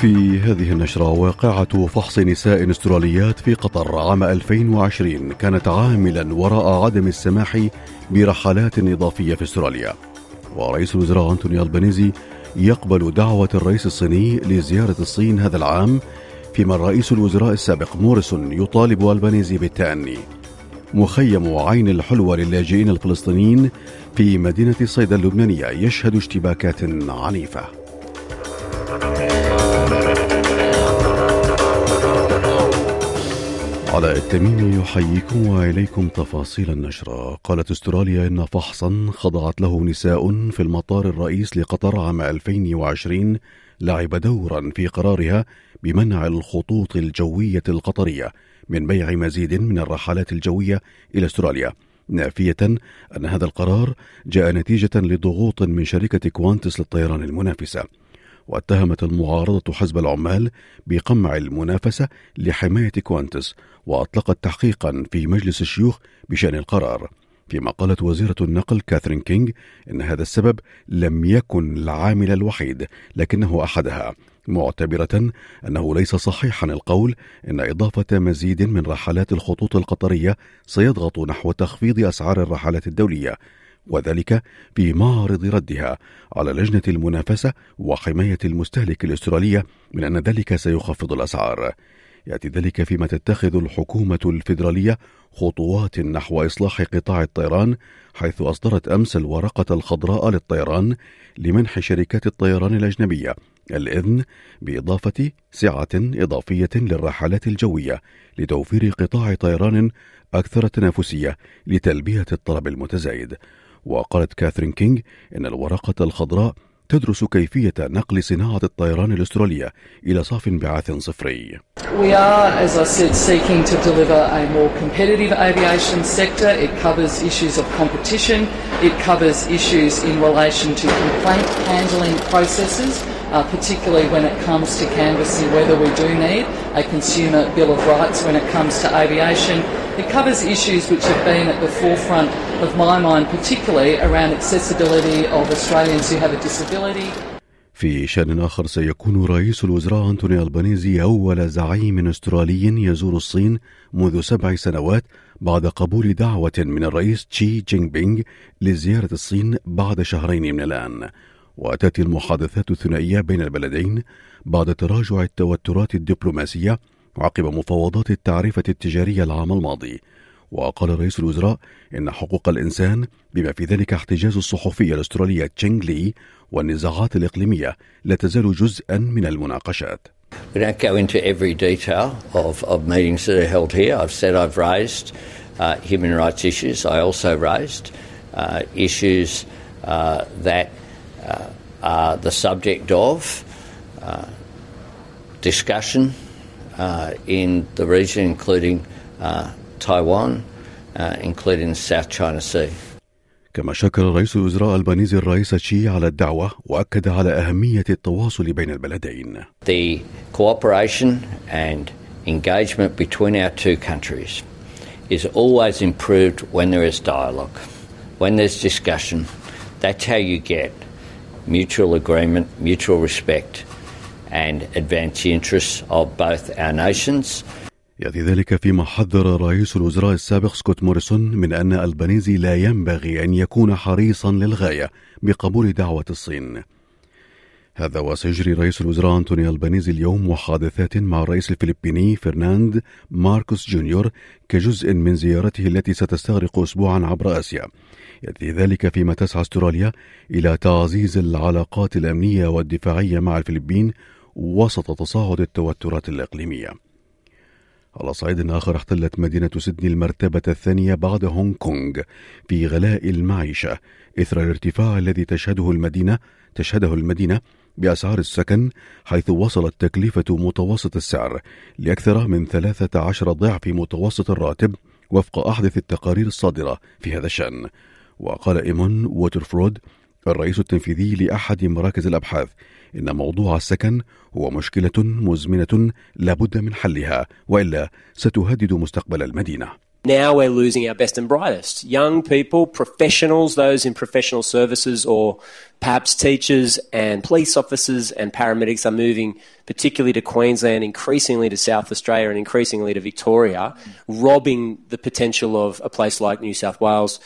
في هذه النشرة واقعة فحص نساء استراليات في قطر عام 2020 كانت عاملا وراء عدم السماح برحلات إضافية في أستراليا. ورئيس الوزراء أنتوني ألبانيزي يقبل دعوة الرئيس الصيني لزيارة الصين هذا العام فيما الرئيس الوزراء السابق موريسون يطالب ألبانيزي بالتأني. مخيم عين الحلوة للاجئين الفلسطينيين في مدينة صيدا اللبنانية يشهد اشتباكات عنيفة. علاء التميمي يحييكم وإليكم تفاصيل النشرة. قالت استراليا إن فحصا خضعت له نساء في المطار الرئيس لقطر عام 2020 لعب دورا في قرارها بمنع الخطوط الجوية القطرية من بيع مزيد من الرحلات الجوية إلى استراليا. نافية أن هذا القرار جاء نتيجة لضغوط من شركة كوانتس للطيران المنافسة. واتهمت المعارضة حزب العمال بقمع المنافسة لحماية كوانتس وأطلقت تحقيقا في مجلس الشيوخ بشأن القرار. فيما قالت وزيرة النقل كاثرين كينغ إن هذا السبب لم يكن العامل الوحيد لكنه أحدها معتبرة أنه ليس صحيحا القول أن إضافة مزيد من رحلات الخطوط القطرية سيضغط نحو تخفيض أسعار الرحلات الدولية. وذلك في معرض ردها على لجنة المنافسة وحماية المستهلك الأسترالية من أن ذلك سيخفض الأسعار. يأتي ذلك فيما تتخذ الحكومة الفيدرالية خطوات نحو إصلاح قطاع الطيران حيث أصدرت أمس الورقة الخضراء للطيران لمنح شركات الطيران الأجنبية الإذن بإضافة سعة إضافية للرحلات الجوية لتوفير قطاع طيران أكثر تنافسية لتلبية الطلب المتزايد وقالت كاثرين كينغ إن الورقة الخضراء تدرس كيفية نقل صناعة الطيران الأسترالية إلى صاف انبعاث صفري. We are, as I said, seeking to deliver a more competitive aviation sector. It covers issues of competition. It covers issues in relation to complaint handling processes, uh, particularly when it comes to canvassing whether we do need a consumer bill of rights when it comes to aviation. It covers issues which have been at the forefront of my mind, particularly around accessibility of Australians who have a disability. في شأن آخر سيكون رئيس الوزراء أنتوني ألبانيزي أول زعيم أسترالي يزور الصين منذ سبع سنوات بعد قبول دعوة من الرئيس تشي جينغ بينغ لزيارة الصين بعد شهرين من الآن وتأتي المحادثات الثنائية بين البلدين بعد تراجع التوترات الدبلوماسية عقب مفاوضات التعريفة التجارية العام الماضي وقال رئيس الوزراء إن حقوق الإنسان بما في ذلك احتجاز الصحفية الأسترالية تشينغ لي والنزاعات الإقليمية لا تزال جزءا من المناقشات We don't go into every detail of, of meetings that are held here. I've said I've raised uh, human rights issues. I also raised uh, issues uh, that uh, are the subject of uh, discussion uh, in the region, including Taiwan, including the South China Sea. كما شكر رئيس الوزراء البانيزي الرئيس تشي على الدعوة وأكد على أهمية التواصل بين البلدين. The cooperation and engagement between our two countries is always improved when there is dialogue, when there's discussion. That's how you get mutual agreement, mutual respect, and advance the interests of both our nations. يأتي ذلك فيما حذر رئيس الوزراء السابق سكوت موريسون من أن البانيزي لا ينبغي أن يكون حريصا للغاية بقبول دعوة الصين. هذا وسيجري رئيس الوزراء أنتوني البانيزي اليوم محادثات مع الرئيس الفلبيني فرناند ماركوس جونيور كجزء من زيارته التي ستستغرق أسبوعا عبر آسيا. يأتي ذلك فيما تسعى أستراليا إلى تعزيز العلاقات الأمنية والدفاعية مع الفلبين وسط تصاعد التوترات الإقليمية. على صعيد آخر احتلت مدينة سيدني المرتبة الثانية بعد هونغ كونغ في غلاء المعيشة إثر الارتفاع الذي تشهده المدينة تشهده المدينة بأسعار السكن حيث وصلت تكلفة متوسط السعر لأكثر من 13 ضعف متوسط الراتب وفق أحدث التقارير الصادرة في هذا الشأن وقال إيمون ووترفرود الرئيس التنفيذي لأحد مراكز الأبحاث إن موضوع السكن هو مشكلة مزمنة لا بد من حلها وإلا ستهدد مستقبل المدينة Now we're losing our best and brightest. Young people, professionals, those in professional services, or perhaps teachers and police officers and paramedics are moving particularly to Queensland, increasingly to South Australia, and increasingly to Victoria, robbing the potential of a place like New South Wales.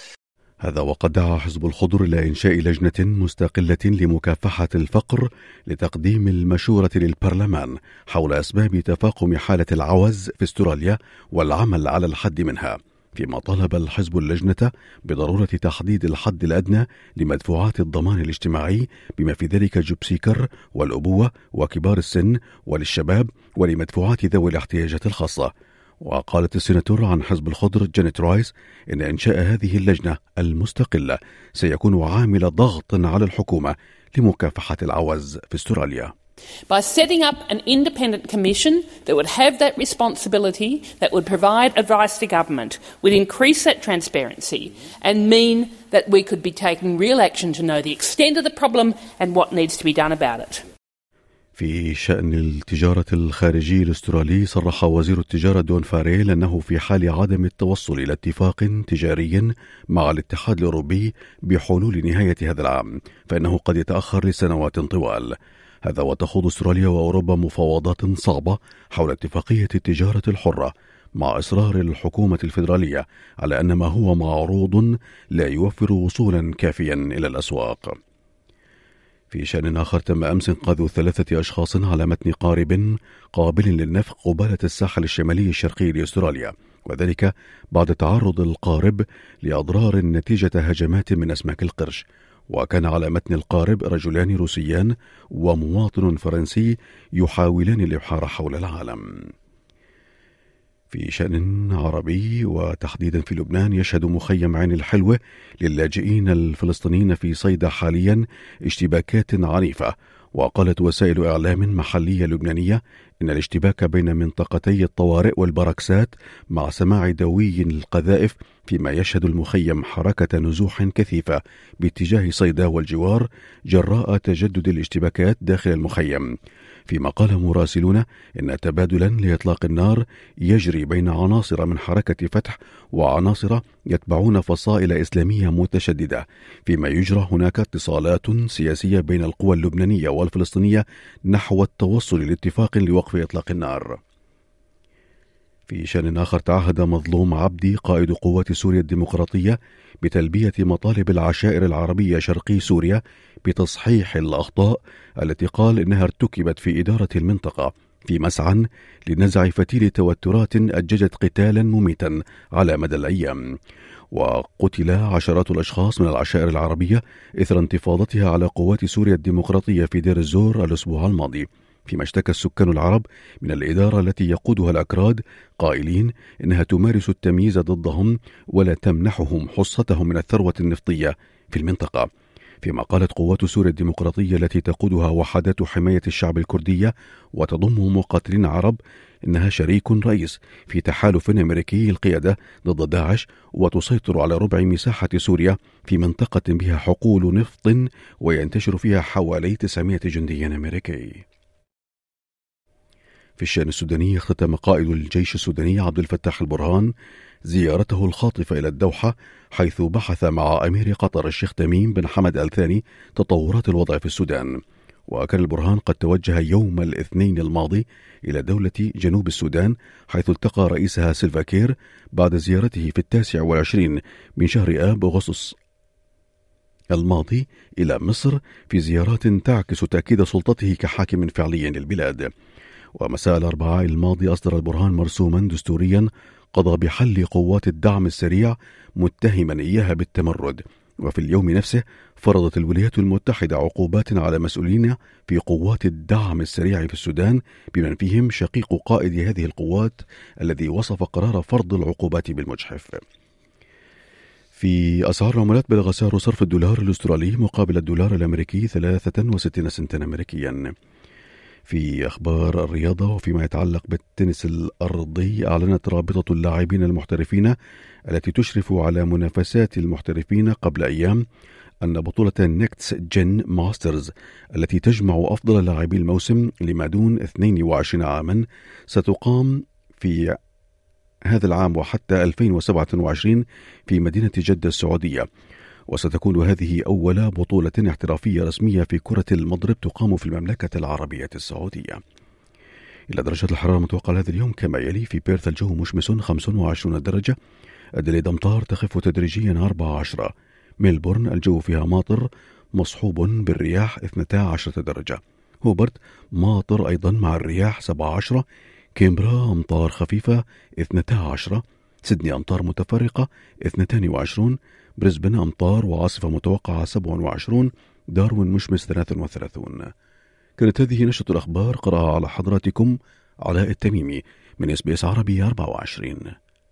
هذا وقد دعا حزب الخضر إلى إنشاء لجنة مستقلة لمكافحة الفقر لتقديم المشورة للبرلمان حول أسباب تفاقم حالة العوز في استراليا والعمل على الحد منها. فيما طالب الحزب اللجنة بضرورة تحديد الحد الأدنى لمدفوعات الضمان الاجتماعي بما في ذلك JobSeeker والأبوة وكبار السن وللشباب ولمدفوعات ذوي الاحتياجات الخاصة وقالت السيناتور عن حزب الخضر جانيت رايس إن إنشاء هذه اللجنة المستقلة سيكون عامل ضغط على الحكومة لمكافحة العوز في استراليا. By setting up an independent commission that would have that responsibility, that would provide advice to government, would increase that transparency and mean that we could be taking real action to know the extent of the problem and what needs to be done about it. في شأن التجارة الخارجية الأسترالي صرح وزير التجارة دون فاريل أنه في حال عدم التوصل إلى اتفاق تجاري مع الاتحاد الأوروبي بحلول نهاية هذا العام فإنه قد يتأخر لسنوات طوال. هذا وتخوض أستراليا وأوروبا مفاوضات صعبة حول اتفاقية التجارة الحرة مع إصرار الحكومة الفيدرالية على أن ما هو معروض لا يوفر وصولا كافيا إلى الأسواق. في شأن آخر تم أمس إنقاذ ثلاثة أشخاص على متن قارب قابل للنفق قبالة الساحل الشمالي الشرقي لأستراليا وذلك بعد تعرض القارب لأضرار نتيجة هجمات من أسماك القرش. وكان على متن القارب رجلان روسيان ومواطن فرنسي يحاولان الإبحار حول العالم. في شأن عربي وتحديدا في لبنان يشهد مخيم عين الحلوة للاجئين الفلسطينيين في صيدا حاليا اشتباكات عنيفة وقالت وسائل إعلام محلية لبنانية إن الاشتباك بين منطقتي الطوارئ والبركسات مع سماع دوي القذائف فيما يشهد المخيم حركة نزوح كثيفة باتجاه صيدا والجوار جراء تجدد الاشتباكات داخل المخيم. فيما قال مراسلون إن تبادلا لإطلاق النار يجري بين عناصر من حركة فتح وعناصر يتبعون فصائل إسلامية متشددة. فيما يجرى هناك اتصالات سياسية بين القوى اللبنانية والفلسطينية نحو التوصل لاتفاق لوقف إطلاق النار. في شأن آخر تعهد مظلوم عبدي قائد قوات سوريا الديمقراطية بتلبية مطالب العشائر العربية شرقي سوريا بتصحيح الأخطاء التي قال إنها ارتكبت في إدارة المنطقة في مسعى لنزع فتيل توترات أججت قتالا مميتا على مدى الأيام. وقتل عشرات الأشخاص من العشائر العربية إثر انتفاضتها على قوات سوريا الديمقراطية في دير الزور الأسبوع الماضي. فيما اشتكى السكان العرب من الإدارة التي يقودها الأكراد قائلين إنها تمارس التمييز ضدهم ولا تمنحهم حصتهم من الثروة النفطية في المنطقة. فيما قالت قوات سوريا الديمقراطية التي تقودها وحدات حماية الشعب الكردية وتضم مقاتلين عرب إنها شريك رئيس في تحالف أمريكي القيادة ضد داعش وتسيطر على ربع مساحة سوريا في منطقة بها حقول نفط وينتشر فيها حوالي 900 جندي أمريكي. في الشأن السوداني اختتم قائد الجيش السوداني عبد الفتاح البرهان زيارته الخاطفة إلى الدوحة حيث بحث مع أمير قطر الشيخ تميم بن حمد الثاني تطورات الوضع في السودان. وكان البرهان قد توجه يوم الاثنين الماضي إلى دولة جنوب السودان حيث التقى رئيسها سيلفاكير بعد زيارته في التاسع والعشرين من شهر آب أغسطس الماضي إلى مصر في زيارات تعكس تأكيد سلطته كحاكم فعلي للبلاد. ومساء الأربعاء الماضي أصدر البرهان مرسوما دستوريا قضى بحل قوات الدعم السريع متهما إياها بالتمرد. وفي اليوم نفسه فرضت الولايات المتحدة عقوبات على مسؤولين في قوات الدعم السريع في السودان بمن فيهم شقيق قائد هذه القوات الذي وصف قرار فرض العقوبات بالمجحف. في أسعار العملات بلغ سعر صرف الدولار الأسترالي مقابل الدولار الأمريكي 63 سنتا أمريكيا. في أخبار الرياضة وفيما يتعلق بالتنس الأرضي أعلنت رابطة اللاعبين المحترفين التي تشرف على منافسات المحترفين قبل أيام أن بطولة Next Gen Masters التي تجمع أفضل لاعبي الموسم لما دون 22 عاما ستقام في هذا العام وحتى 2027 في مدينة جدة السعودية. وستكون هذه أول بطولة احترافية رسمية في كرة المضرب تقام في المملكة العربية السعودية. إلى درجة الحرارة المتوقعة هذا اليوم كما يلي في بيرث الجو مشمس 25 درجة. أدليد أمطار تخف تدريجيا 14 ميلبورن الجو فيها ماطر مصحوب بالرياح 12 درجة. هوبرت ماطر أيضا مع الرياح 17 كانبرا أمطار خفيفة 12 سيدني أمطار متفرقة 22 بريسبن أمطار وعاصفة متوقعة 27 داروين مشمس 33 كانت هذه نشرة الأخبار قرأها على حضراتكم علاء التميمي من SBS عربي 24